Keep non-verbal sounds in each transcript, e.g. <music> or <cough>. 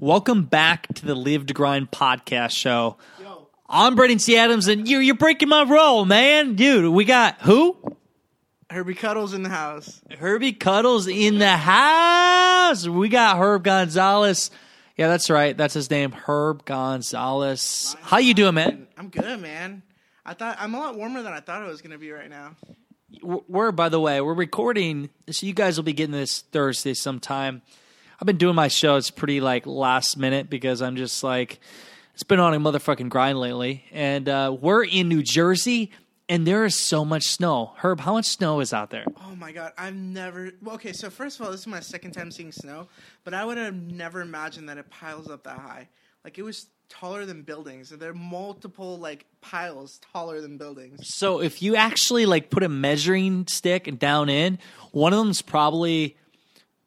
Welcome back to the Live to Grind podcast show. I'm Brandon T. Adams, and you're, you're breaking my role, man. Dude, we got who? Herbie Cuddles in the house. Herbie Cuddles in the house. We got Herb Gonzalez. Yeah, that's right. That's his name, Herb Gonzalez. How you doing, man? I'm good, man. I thought I'm a lot warmer than I thought it was gonna be right now. We're, by the way, we're recording, so you guys will be getting this Thursday sometime. I've been doing my show. It's pretty like last minute because I'm just like it's been on a motherfucking grind lately. And uh, we're in New Jersey, and there is so much snow. Herb, how much snow is out there? Oh my god, I've never. Well, okay, so first of all, this is my second time seeing snow, but I would have never imagined that it piles up that high. Like it was taller than buildings. There are multiple like piles taller than buildings. So if you actually like put a measuring stick down in, one of them's probably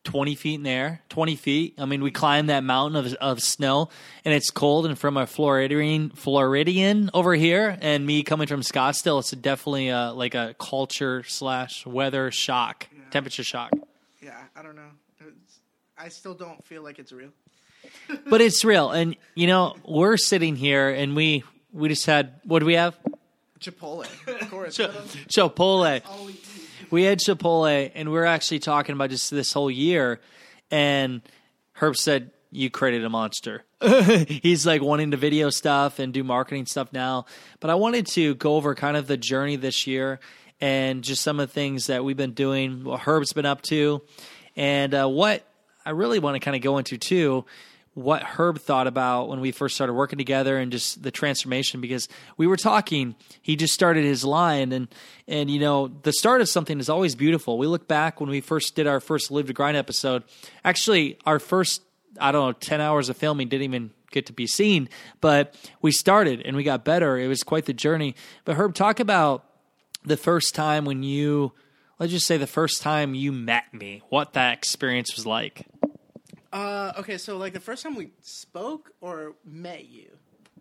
20 feet in the air, 20 feet. I mean, we climbed that mountain of, of snow and it's cold. And from a Floridian, Floridian over here and me coming from Scottsdale, it's definitely a, like a culture slash weather shock, yeah. temperature shock. Yeah, I don't know. It's, I still don't feel like it's real. <laughs> but it's real. And, you know, we're sitting here and we, we just had, what do we have? Chipotle, of course. Chipotle we had Chipotle, and we are actually talking about just this whole year. And Herb said, "You created a monster." <laughs> He's like wanting to video stuff and do marketing stuff now. But I wanted to go over kind of the journey this year and just some of the things that we've been doing, what Herb's been up to, and uh, what I really want to kind of go into too what Herb thought about when we first started working together and just the transformation because we were talking he just started his line and and you know the start of something is always beautiful. We look back when we first did our first live to grind episode. Actually our first I don't know 10 hours of filming didn't even get to be seen but we started and we got better. It was quite the journey. But Herb talk about the first time when you let's just say the first time you met me what that experience was like uh, okay, so like the first time we spoke or met you?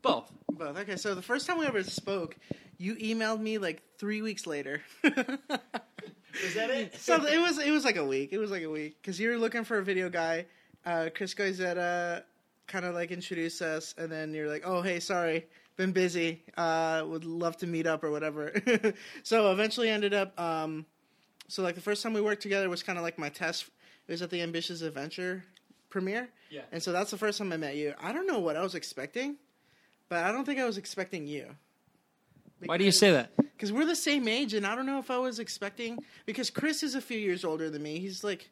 Both. Both. Okay, so the first time we ever spoke, you emailed me like three weeks later. <laughs> Is that it? so it was it was like a week. It was like a week because you were looking for a video guy. Uh, Chris Goizetta kind of like introduced us, and then you're like, "Oh, hey, sorry, been busy. Uh, would love to meet up or whatever." <laughs> so eventually ended up. Um, so like the first time we worked together was kind of like my test. It was at the Ambitious Adventure premiere. Yeah. And so that's the first time I met you. I don't know what I was expecting, but I don't think I was expecting you. Because, Why do you say that? Because we're the same age, and I don't know if I was expecting. Because Chris is a few years older than me. He's like,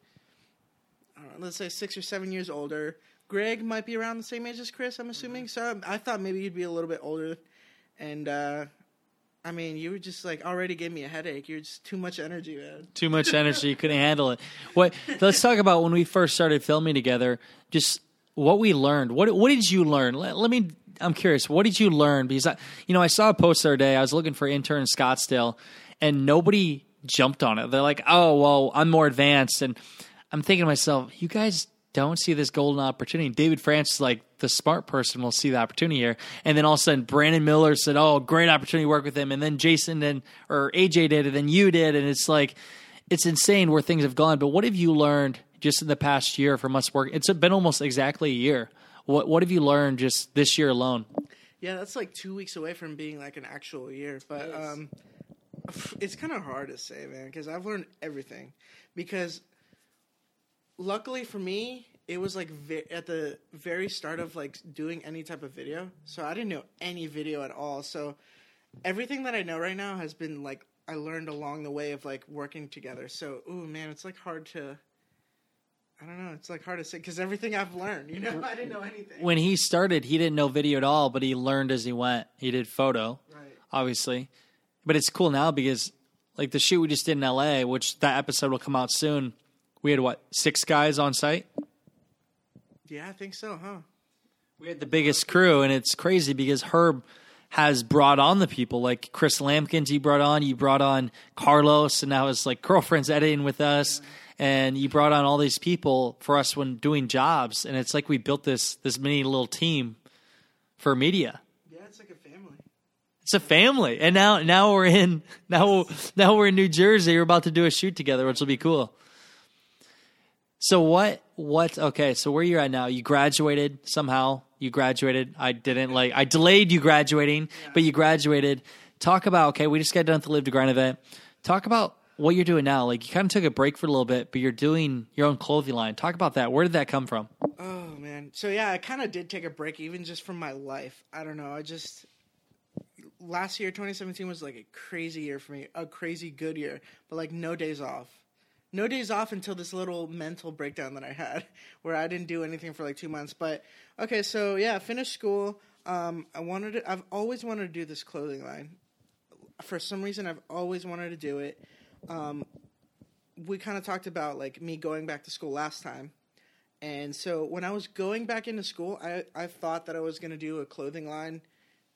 know, let's say six or seven years older. Greg might be around the same age as Chris. I'm assuming. Mm-hmm. So I, I thought maybe you'd be a little bit older, and uh, I mean, you were just like already gave me a headache. You're just too much energy, man. Too much <laughs> energy. you couldn't handle it. What? Let's talk about when we first started filming together. Just what we learned. What What did you learn? Let, let me. I'm curious. What did you learn? Because I, you know, I saw a post the other day. I was looking for intern in Scottsdale, and nobody jumped on it. They're like, "Oh, well, I'm more advanced," and I'm thinking to myself, "You guys don't see this golden opportunity. David Francis, like the smart person, will see the opportunity here. And then all of a sudden, Brandon Miller said, "Oh, great opportunity to work with him." And then Jason and or AJ did it, and then you did, and it's like it's insane where things have gone. But what have you learned just in the past year from us working? It's been almost exactly a year. What what have you learned just this year alone? Yeah, that's like two weeks away from being like an actual year, but yes. um, it's kind of hard to say, man, because I've learned everything. Because luckily for me, it was like vi- at the very start of like doing any type of video. So I didn't know any video at all. So everything that I know right now has been like I learned along the way of like working together. So, ooh man, it's like hard to I don't know. It's like hard to say because everything I've learned, you know, <laughs> I didn't know anything. When he started, he didn't know video at all, but he learned as he went. He did photo, right. obviously, but it's cool now because like the shoot we just did in L.A., which that episode will come out soon we had what six guys on site. Yeah, I think so, huh? We had the biggest crew, and it's crazy because Herb has brought on the people like Chris Lampkins. He brought on, you brought on Carlos, and now his like girlfriend's editing with us, and you brought on all these people for us when doing jobs, and it's like we built this this mini little team for media. Yeah, it's like a family. It's a family, and now now we're in <laughs> now now we're in New Jersey. We're about to do a shoot together, which will be cool. So what what okay, so where are you're at now, you graduated somehow. You graduated. I didn't like I delayed you graduating, but you graduated. Talk about okay, we just got done with the Live to Grind event. Talk about what you're doing now. Like you kind of took a break for a little bit, but you're doing your own clothing line. Talk about that. Where did that come from? Oh man. So yeah, I kind of did take a break, even just from my life. I don't know. I just last year, 2017 was like a crazy year for me, a crazy good year, but like no days off. No days off until this little mental breakdown that I had, <laughs> where I didn't do anything for like two months. But okay, so yeah, finished school. Um, I wanted to. I've always wanted to do this clothing line. For some reason, I've always wanted to do it. Um, we kind of talked about like me going back to school last time. And so when I was going back into school, I, I thought that I was going to do a clothing line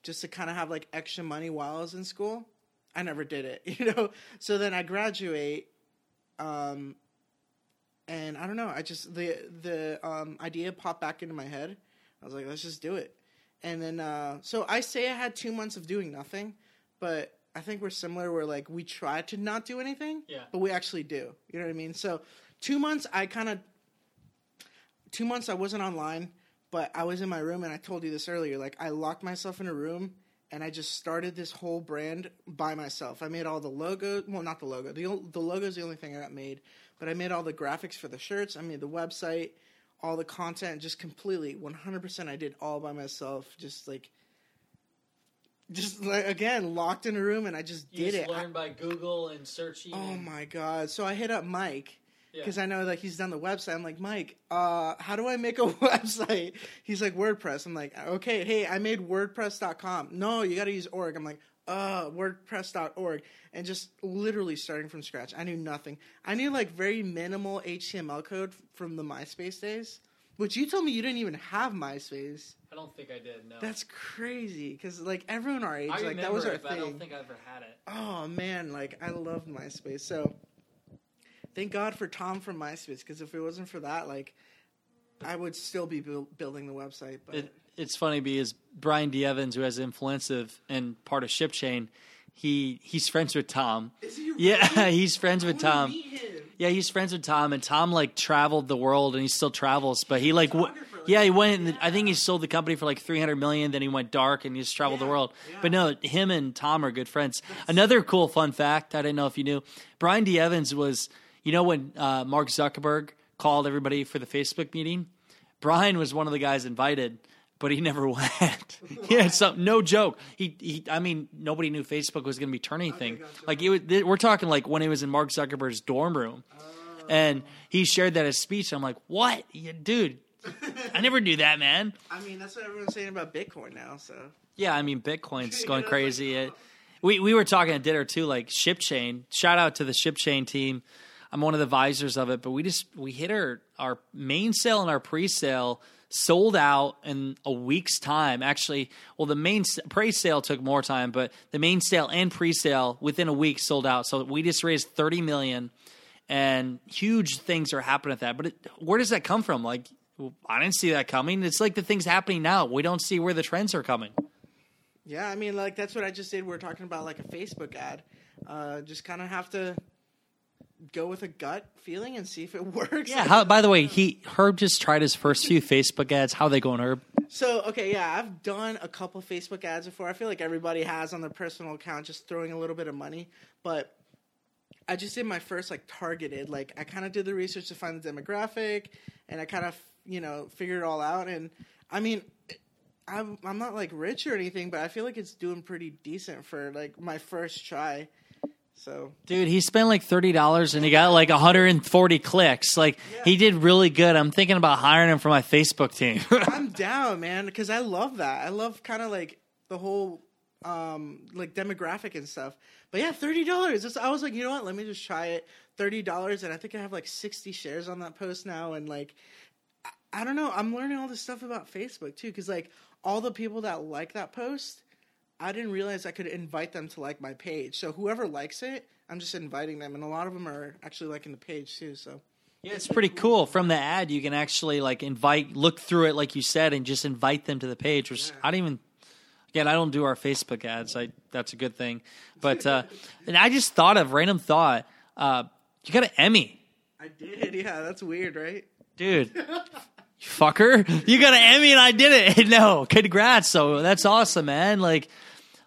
just to kind of have like extra money while I was in school. I never did it, <laughs> you know? So then I graduate um and I don't know, I just the the um idea popped back into my head. I was like, let's just do it. And then uh so I say I had 2 months of doing nothing, but I think we're similar where like we try to not do anything, Yeah. but we actually do. You know what I mean? So 2 months I kind of two months I wasn't online, but I was in my room, and I told you this earlier. Like I locked myself in a room, and I just started this whole brand by myself. I made all the logos. Well, not the logo. The the logo is the only thing I got made, but I made all the graphics for the shirts. I made the website, all the content, just completely, one hundred percent. I did all by myself. Just like. Just like again, locked in a room, and I just did it. I- by Google and searching. Oh my god! So I hit up Mike because I know that he's done the website. I'm like, Mike, uh, how do I make a <laughs> website? He's like, WordPress. I'm like, okay, hey, I made WordPress.com. No, you got to use org. I'm like, uh, WordPress.org, and just literally starting from scratch. I knew nothing. I knew like very minimal HTML code from the MySpace days, which you told me you didn't even have MySpace. I don't think I did. No, That's crazy because like everyone our age, I like that was our it, but I don't think I ever had it. Oh man, like I loved MySpace. So thank God for Tom from MySpace because if it wasn't for that, like I would still be buil- building the website. But It, it's funny because Brian D. Evans, who has Influencive and part of Ship Chain, he he's friends with Tom. Is he Yeah, really? <laughs> he's friends with I Tom. meet him. Yeah, he's friends with Tom, and Tom like traveled the world, and he still travels. But he like, w- yeah, he went. And I think he sold the company for like three hundred million. Then he went dark, and he just traveled the world. yeah. But no, him and Tom are good friends. Another cool fun fact I didn't know if you knew. Brian D. Evans was, you know, when uh, Mark Zuckerberg called everybody for the Facebook meeting, Brian was one of the guys invited. But he never <laughs> went. yeah, so no joke. He, he, I mean, nobody knew Facebook was going to be turning anything. gotcha. Like it was, th- we're talking like when he was in Mark Zuckerberg's dorm room, and he shared that as speech. I'm like, what, Yeah, dude? <laughs> I never knew that, man. I mean, that's what everyone's saying about Bitcoin now. So Yeah, I mean, Bitcoin's <laughs> going crazy. like, It- we we were talking at dinner too, like Ship Chain. Shout out to the Ship Chain team. I'm one of the advisors of it, but we just we hit our our main sale and our pre-sale sold out in a week's time. Actually, well, the main pre-sale took more time, but the main sale and pre-sale within a week sold out. So we just raised 30 million, and huge things are happening at that. But it, where does that come from? Like, I didn't see that coming. It's like the things happening now. We don't see where the trends are coming. yeah, I mean, like that's what I just did. We are talking about like a Facebook ad. Uh, just kind of have to go with a gut feeling and see if it <laughs> works. Yeah. How, by the way, he Herb just tried his first few Facebook ads. How they going, Herb? So okay, yeah, I've done a couple Facebook ads before. I feel like everybody has on their personal account, just throwing a little bit of money. But I just did my first like targeted. Like I kind of did the research to find the demographic, and I kind of you know figured it all out. And I mean, I'm I'm not like rich or anything, but I feel like it's doing pretty decent for like my first try. So Dude, he spent like thirty dollars and he got like 140 clicks. Like he did really good. I'm thinking about hiring him for my Facebook team. <laughs> I'm down, man, because I love that. I love kind of like the whole um like demographic and stuff. But yeah, thirty dollars. I was like, you know what? Let me just try it. Thirty dollars, and I think I have like sixty shares on that post now, and like. I don't know. I'm learning all this stuff about Facebook too, because like all the people that like that post, I didn't realize I could invite them to like my page. So whoever likes it, I'm just inviting them, and a lot of them are actually liking the page too. So Yeah, it's pretty cool. From the ad, you can actually like invite, look through it, like you said, and just invite them to the page. Which I don't even. Again, I don't do our Facebook ads. I that's a good thing. But uh, <laughs> and I just thought of random thought. Uh, you got an Emmy, I did. Yeah, that's weird, right? dude. <laughs> you fucker, you got an Emmy and I did it. <laughs> no, congrats. So that's awesome, man. Like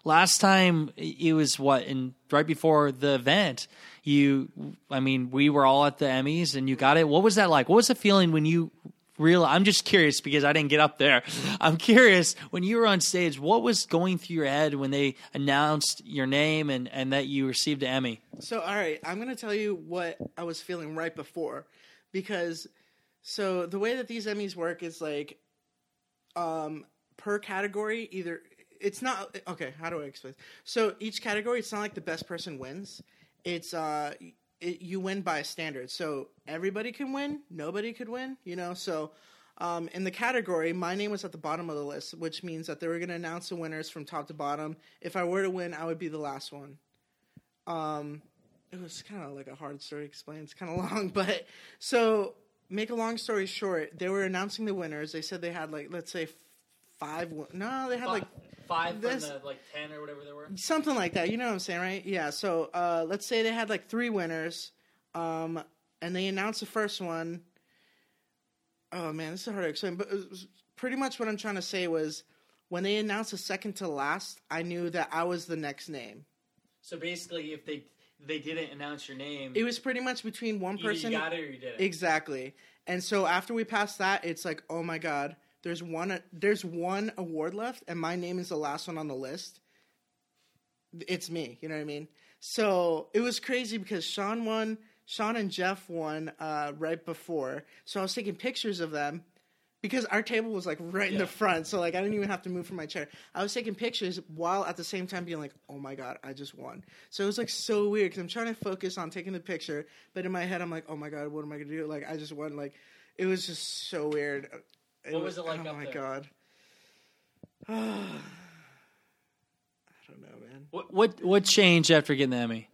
last time, it was what in right before the event. You, I mean, we were all at the Emmys and you got it. What was that like? What was the feeling when you real? I'm just curious because I didn't get up there. <laughs> I'm curious when you were on stage. What was going through your head when they announced your name and and that you received an Emmy? So, all right, I'm going to tell you what I was feeling right before because so the way that these Emmys work is like um per category either it's not okay, how do I explain? So, each category it's not like the best person wins. It's uh it, you win by a standard. So, everybody can win, nobody could win, you know? So, um, in the category, my name was at the bottom of the list, which means that they were going to announce the winners from top to bottom. If I were to win, I would be the last one. Um, it was kind of like a hard story to explain. It's kind of <laughs> long, but so make a long story short, they were announcing the winners. They said they had like let's say five. No, they had like five this- the, like ten or whatever there were. something like that. You know what I'm saying, right? Yeah. So uh, let's say they had like three winners, um, and they announced the first one. Oh man, this is hard to explain, but pretty much what I'm trying to say was when they announced the second to last, I knew that I was the next name. So basically, if they they didn't announce your name, It was pretty much between one person. You got it or you didn't. Exactly. And so after we passed that, it's like, oh my god, there's one there's one award left, and my name is the last one on the list. It's me. You know what I mean? So it was crazy because Sean won. Sean and Jeff won uh, right before. So I was taking pictures of them because our table was like right in the front. So like I didn't even have to move from my chair. I was taking pictures while at the same time being like, oh my god, I just won. So it was like so weird because I'm trying to focus on taking the picture, but in my head I'm like, oh my god, what am I gonna do? Like I just won. Like it was just so weird. What was it like Oh up my there? god. <sighs> I don't know, man. What what what changed after getting the Emmy?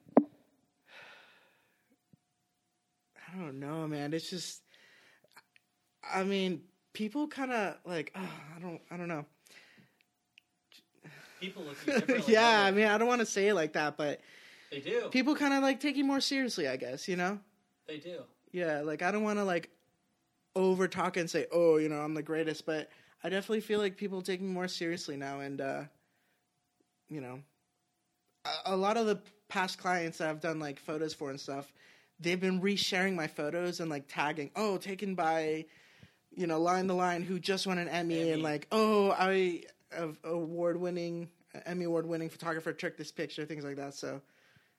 I don't know, man. It's just, I mean, people kind of like, oh, I don't, I don't know. People look <laughs> yeah, I mean, I don't want to say it like that, but they do. people kind of like take you more seriously, I guess. You know? They do. Yeah, like I don't want to like over talk and say, oh, you know, I'm the greatest, but I definitely feel like people take me more seriously now, and uh, you know, a, a lot of the past clients that I've done like photos for and stuff, they've been resharing my photos and like tagging, oh, taken by, you know, Lion the Lion who just won an Emmy, Emmy. and like, oh, I award winning Emmy award winning photographer took this picture, things like that. So,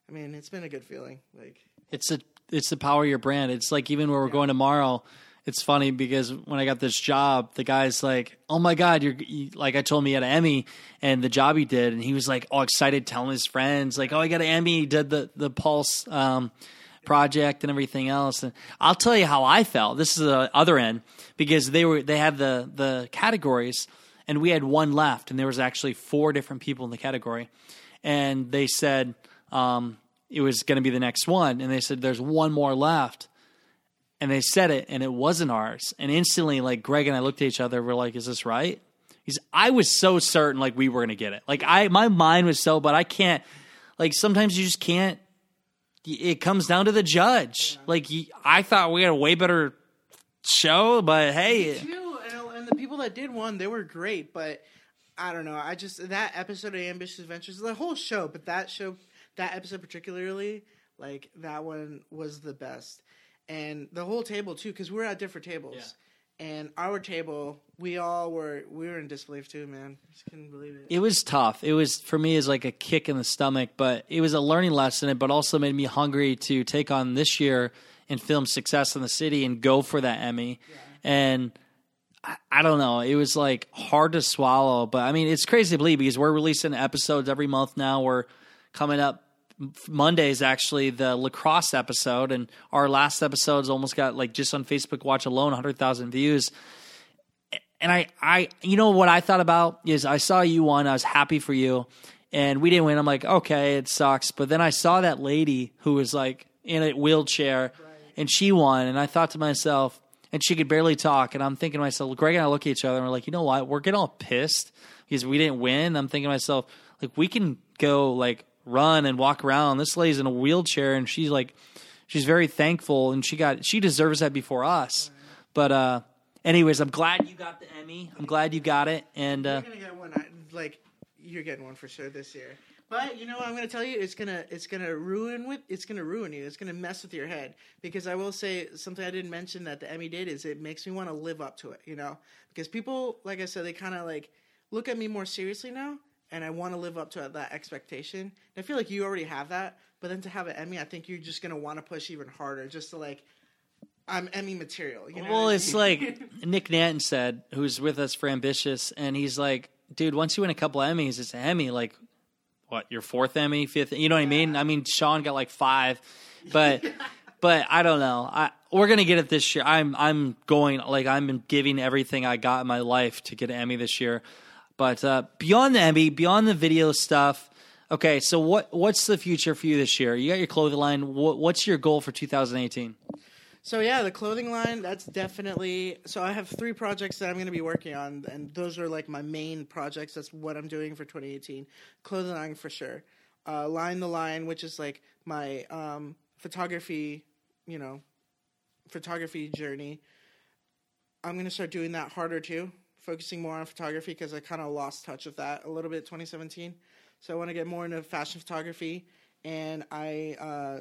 I mean, it's been a good feeling. Like, It's a it's the power of your brand. It's like even where we're going tomorrow. It's funny because when I got this job, the guy's like, "Oh my god, you're you, like," I told him he had an Emmy and the job he did, and he was like all excited, telling his friends like, "Oh, I got an Emmy." He did the the Pulse um, project and everything else. And I'll tell you how I felt. This is the other end because they were they had the the categories, and we had one left, and there was actually four different people in the category, and they said. Um, it was going to be the next one, and they said there's one more left, and they said it, and it wasn't ours, and instantly, like Greg and I looked at each other, we're like, "Is this right?" He's, I was so certain, like we were to get it, like I, my mind was so, but I can't, like sometimes you just can't. It comes down to the judge. Like I thought we had a way better show, but hey, too, and the people that did one, they were great, but I don't know. I just that episode of Ambitious Adventures, the whole show, but that show, that episode particularly, like that one was the best, and the whole table too, because we're at different tables, Yeah. and our table, we all were we were in disbelief too, man. Just couldn't believe it. it was tough. It was for me as like a kick in the stomach, but it was a learning lesson. But also made me hungry to take on this year and film Success in the City and go for that Emmy. Yeah. And I, I don't know, it was like hard to swallow. But I mean, it's crazy to believe because we're releasing episodes every month now. We're coming up. Monday is actually the lacrosse episode, and our last episode's almost got like just on Facebook Watch alone, hundred thousand views. and I, I, you know what I thought about is I saw you won. I was happy for you, and we didn't win. I'm like, okay, it sucks. But then I saw that lady who was like in a wheelchair, and she won, and I thought to myself, and she could barely talk, and I'm thinking to myself, Greg and I look at each other, and we're like, you know what? We're getting all pissed because we didn't win. I'm thinking to myself, like, we can go like run and walk around. This lady's in a wheelchair, and she's like, she's very thankful, and she got she deserves that before us. But uh, anyways, I'm glad you got the Emmy. I'm glad you got it, and uh, You're gonna get one. Like you're getting one for sure this year. But you know what I'm gonna tell you? It's gonna it's gonna ruin with it's gonna ruin you. It's gonna mess with your head because I will say something I didn't mention that the Emmy did is it makes me want to live up to it. You know, because people like I said they kind of like look at me more seriously now, and I want to live up to that expectation. And I feel like you already have that, but then to have an Emmy, I think you're just gonna want to push even harder, just to like. I'm Emmy material. You know Well, I it's like <laughs> Nick Nanton said, who's with us for Ambitious, and he's like, dude, once you win a couple Emmys, it's an Emmy. Like, what, your fourth Emmy, fifth? You know what I mean? I mean, Sean got like five, <laughs> but, but I don't know. I we're gonna get it this year. I'm I'm going like I'm giving everything I got in my life to get an Emmy this year. But uh, beyond the Emmy, beyond the video stuff. Okay, so what what's the future for you this year? You got your clothing line. What, what's your goal for 2018? So yeah, the clothing line that's definitely so I have three projects that I'm going to be working on and those are like my main projects. That's what I'm doing for 2018. Clothing line for sure. Uh, Lion the Lion which is like my um, photography, you know, photography journey. I'm going to start doing that harder too, focusing more on photography because I kind of lost touch with that a little bit 2017. So I want to get more into fashion photography and I uh,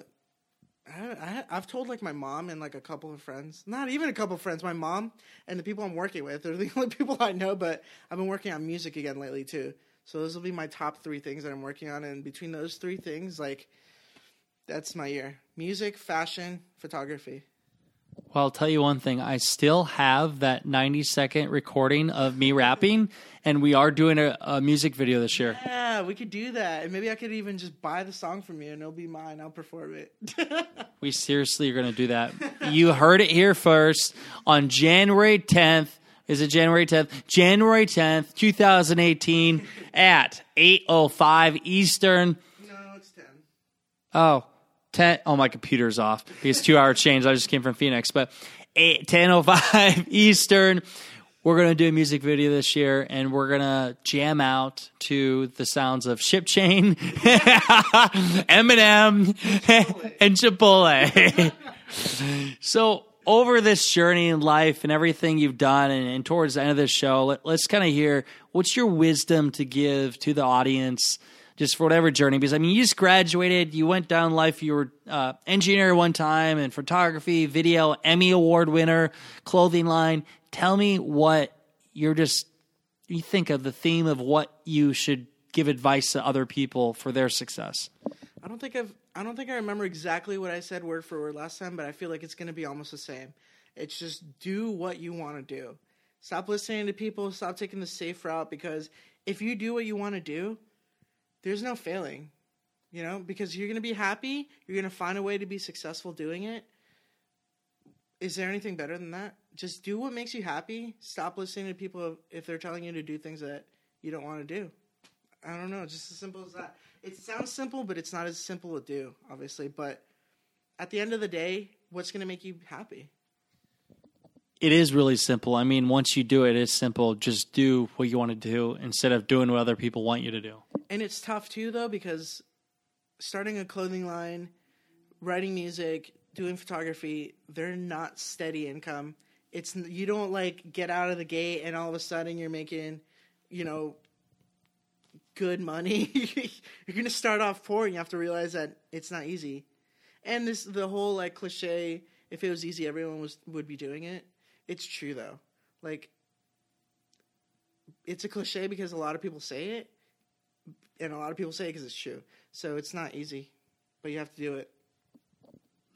I, I've told like my mom and like a couple of friends, not even a couple of friends, my mom and the people I'm working with are the <laughs> only people I know. But I've been working on music again lately too. So those will be my top three things that I'm working on, and between those three things, like that's my year: music, fashion, photography. Well, I'll tell you one thing. I still have that 90 second recording of me rapping, and we are doing a, a music video this year. Yeah, we could do that, and maybe I could even just buy the song from you, and it'll be mine. I'll perform it. <laughs> We seriously are going to do that. You heard it here first on January 10th. Is it January 10th? January 10th, 2018 at 8.05 Eastern. no, it's ten. Oh, 10. Oh, my computer's off because two hour change. I just came from Phoenix, but 8, 10.05 <laughs> Eastern. We're going to do a music video this year and we're going to jam out to the sounds of Ship Chain, <laughs> Eminem, <laughs> and Chipotle. so, over this journey in life and everything you've done, and, and towards the end of this show, let, let's kind of hear what's your wisdom to give to the audience just for whatever journey. Because I mean, you just graduated, you went down life, you were uh, engineer one time, and photography, video, Emmy award winner, clothing line. Tell me what you're just you think of the theme of what you should give advice to other people for their success. I don't think I've I don't think I remember exactly what I said word for word last time, but I feel like it's going to be almost the same. It's just do what you want to do. Stop listening to people, stop taking the safe route because if you do what you want to do, there's no failing. You know, because you're going to be happy, you're going to find a way to be successful doing it. Is there anything better than that? Just do what makes you happy. Stop listening to people if they're telling you to do things that you don't want to do. I don't know, just as simple as that. It sounds simple, but it's not as simple to do, obviously. But at the end of the day, what's going to make you happy? It is really simple. I mean, once you do it, it's simple. Just do what you want to do instead of doing what other people want you to do. And it's tough too, though, because starting a clothing line, writing music, doing photography, they're not steady income. It's you don't like get out of the gate and all of a sudden you're making, you know, good money. <laughs> you're gonna start off poor, and you have to realize that it's not easy. And this the whole like cliche: if it was easy, everyone was would be doing it. It's true though. Like, it's a cliche because a lot of people say it, and a lot of people say it because it's true. So it's not easy, but you have to do it.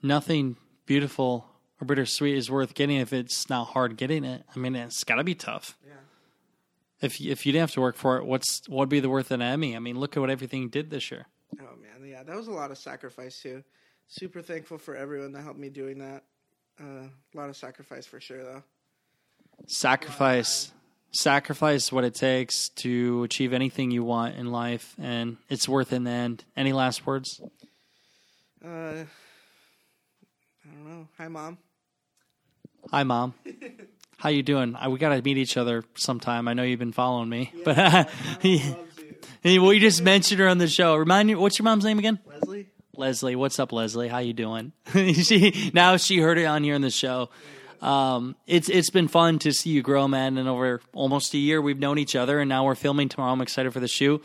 Nothing beautiful or bittersweet is worth getting if it's not hard getting it. I mean, it's got to be tough. Yeah. If if you didn't have to work for it, what's what would be the worth of an Emmy? I mean, look at what everything did this year. Oh man, yeah, that was a lot of sacrifice too. Super thankful for everyone that helped me doing that. Uh, a lot of sacrifice for sure, though. Sacrifice sacrifice what it takes to achieve anything you want in life, and it's worth it in the end. Any last words? Uh, I don't know. Hi, mom. Hi, mom. <laughs> How you doing? I, we got to meet each other sometime. I know you've been following me, but <laughs> hey, well, you just mentioned her on the show. Remind me, what's your mom's name again? Leslie. What's up, Leslie? How you doing? <laughs> she now she heard it on here in the show. Um, it's it's been fun to see you grow, man. And over almost a year, we've known each other, and now we're filming tomorrow. I'm excited for the shoot,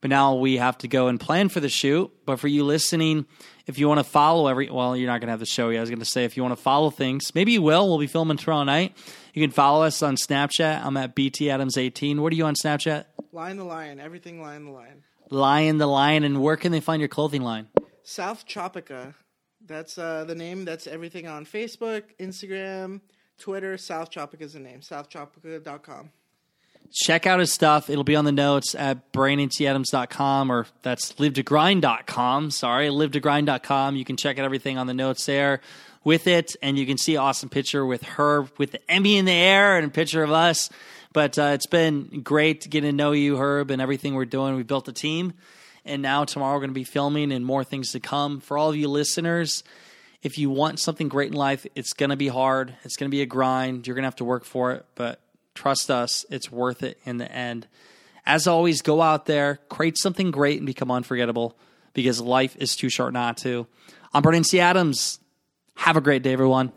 but now we have to go and plan for the shoot. But for you listening, if you want to follow every, well, you're not going to have the show yet. I was going to say if you want to follow things, maybe you will. We'll be filming tomorrow night. You can follow us on Snapchat. I'm at BT Adams 18. What are you on Snapchat? Lion the Lion. Everything Lion the Lion. Lion the Lion. And where can they find your clothing line? South Tropica. That's uh, the name. That's everything on Facebook, Instagram, Twitter. South Tropica is the name. SouthTropica.com. Check out his stuff. It'll be on the notes at brandonTadams.com or that's livetogrind.com. Sorry, livetogrind.com. You can check out everything on the notes there with it, and you can see awesome picture with her with the Emmy in the air and a picture of us. But uh, it's been great getting to know you, Herb, and everything we're doing. We built a team, and now tomorrow we're going to be filming and more things to come. For all of you listeners, if you want something great in life, it's going to be hard. It's going to be a grind. You're going to have to work for it, but trust us, it's worth it in the end. As always, go out there, create something great, and become unforgettable because life is too short not to. I'm Brandon T. Adams. Have a great day, everyone.